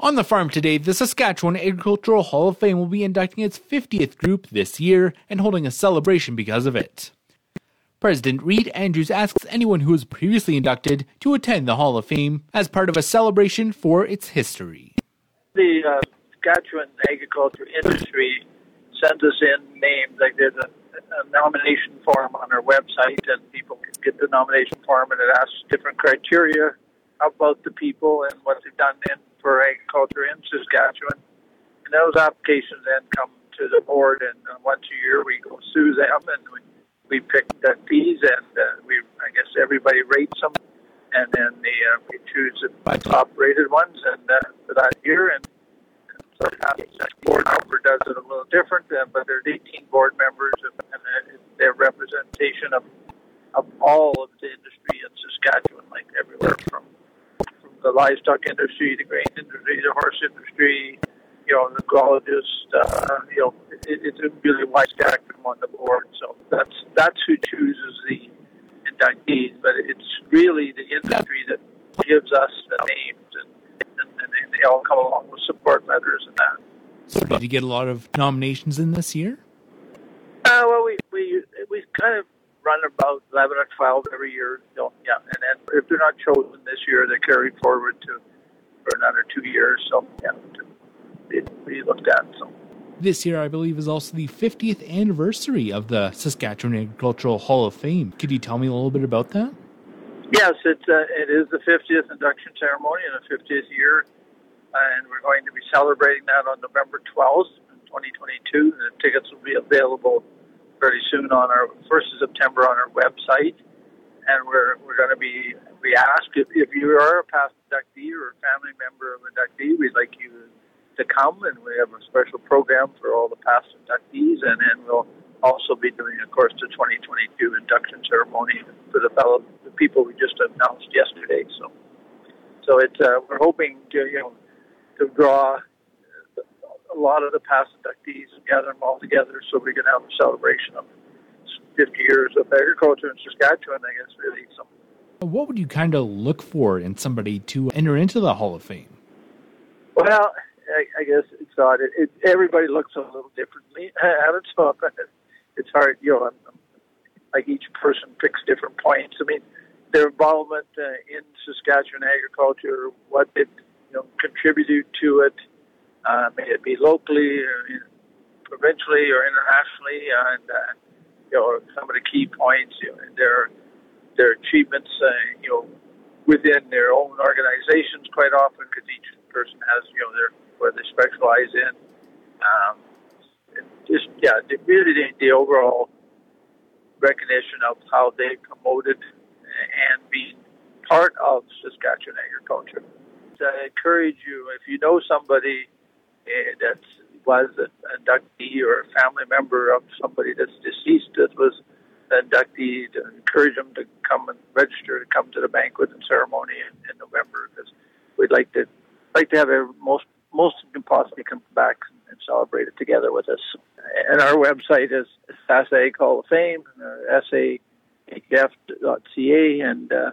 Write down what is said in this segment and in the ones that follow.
On the farm today, the Saskatchewan Agricultural Hall of Fame will be inducting its 50th group this year and holding a celebration because of it. President Reed Andrews asks anyone who was previously inducted to attend the Hall of Fame as part of a celebration for its history. The uh, Saskatchewan agriculture industry sends us in names. Like there's a, a nomination form on our website, and people can get the nomination form, and it asks different criteria about the people and what they've done for agriculture in Saskatchewan. And those applications then come to the board, and uh, once a year we go through them and we, we pick the fees, and uh, we I guess everybody rates them, and then the, uh, we choose the top rated ones, and uh, for that year, and so the board member does it a little different, uh, but there's 18 board members, and, and their representation of of all of the industry in Saskatchewan, like everywhere from the livestock industry, the grain industry, the horse industry, you know, the ecologists, uh, you know, it, it's a really wide spectrum on the board. So that's that's who chooses the inductees, but it's really the industry that gives us the names, and, and, and they all come along with support letters and that. So did you get a lot of nominations in this year? Uh, well, we we we kind of run about 11 or 12 every year. So, yeah, and then if they're not chosen this year, they're carried forward to for another two years. So, yeah, to be looked at. So. This year, I believe, is also the 50th anniversary of the Saskatchewan Agricultural Hall of Fame. Could you tell me a little bit about that? Yes, it's uh, it is the 50th induction ceremony in the 50th year, and we're going to be celebrating that on November 12th, 2022. The tickets will be available very soon on our first of September on our website, and we're we're going to be we ask if, if you are a past inductee or a family member of an inductee, we'd like you to come, and we have a special program for all the past inductees, and then we'll also be doing, of course, the 2022 induction ceremony for the fellow the people we just announced yesterday. So, so it's uh, we're hoping to you know to draw a lot of the past inductees and gather them all together so we can have a celebration of 50 years of agriculture in Saskatchewan, I guess, really. So. What would you kind of look for in somebody to enter into the Hall of Fame? Well, I, I guess it's odd. It, it, everybody looks a little differently at it, so it's hard. You know, like each person picks different points. I mean, their involvement uh, in Saskatchewan agriculture, what they you know contributed to it, uh, may it be locally, or provincially, or internationally, and uh, you know some of the key points, you know, their their achievements, uh, you know, within their own organizations quite often, because each person has you know their where they specialize in. Um, just yeah, the, really the, the overall recognition of how they promoted and being part of Saskatchewan agriculture. I encourage you, if you know somebody that was an inductee or a family member of somebody that's deceased that was an inductee to encourage them to come and register to come to the banquet and ceremony in, in November because we'd like to like to have every, most most can possibly come back and celebrate it together with us. And our website is SA Hall of Fame, uh, sahf.ca, and uh,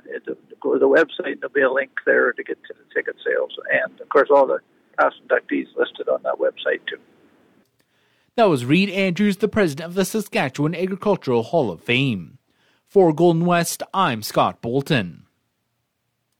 go to the website and there'll be a link there to get to the ticket sales. And of course, all the past inductees listed on that website too. That was Reed Andrews, the president of the Saskatchewan Agricultural Hall of Fame. For Golden West, I'm Scott Bolton.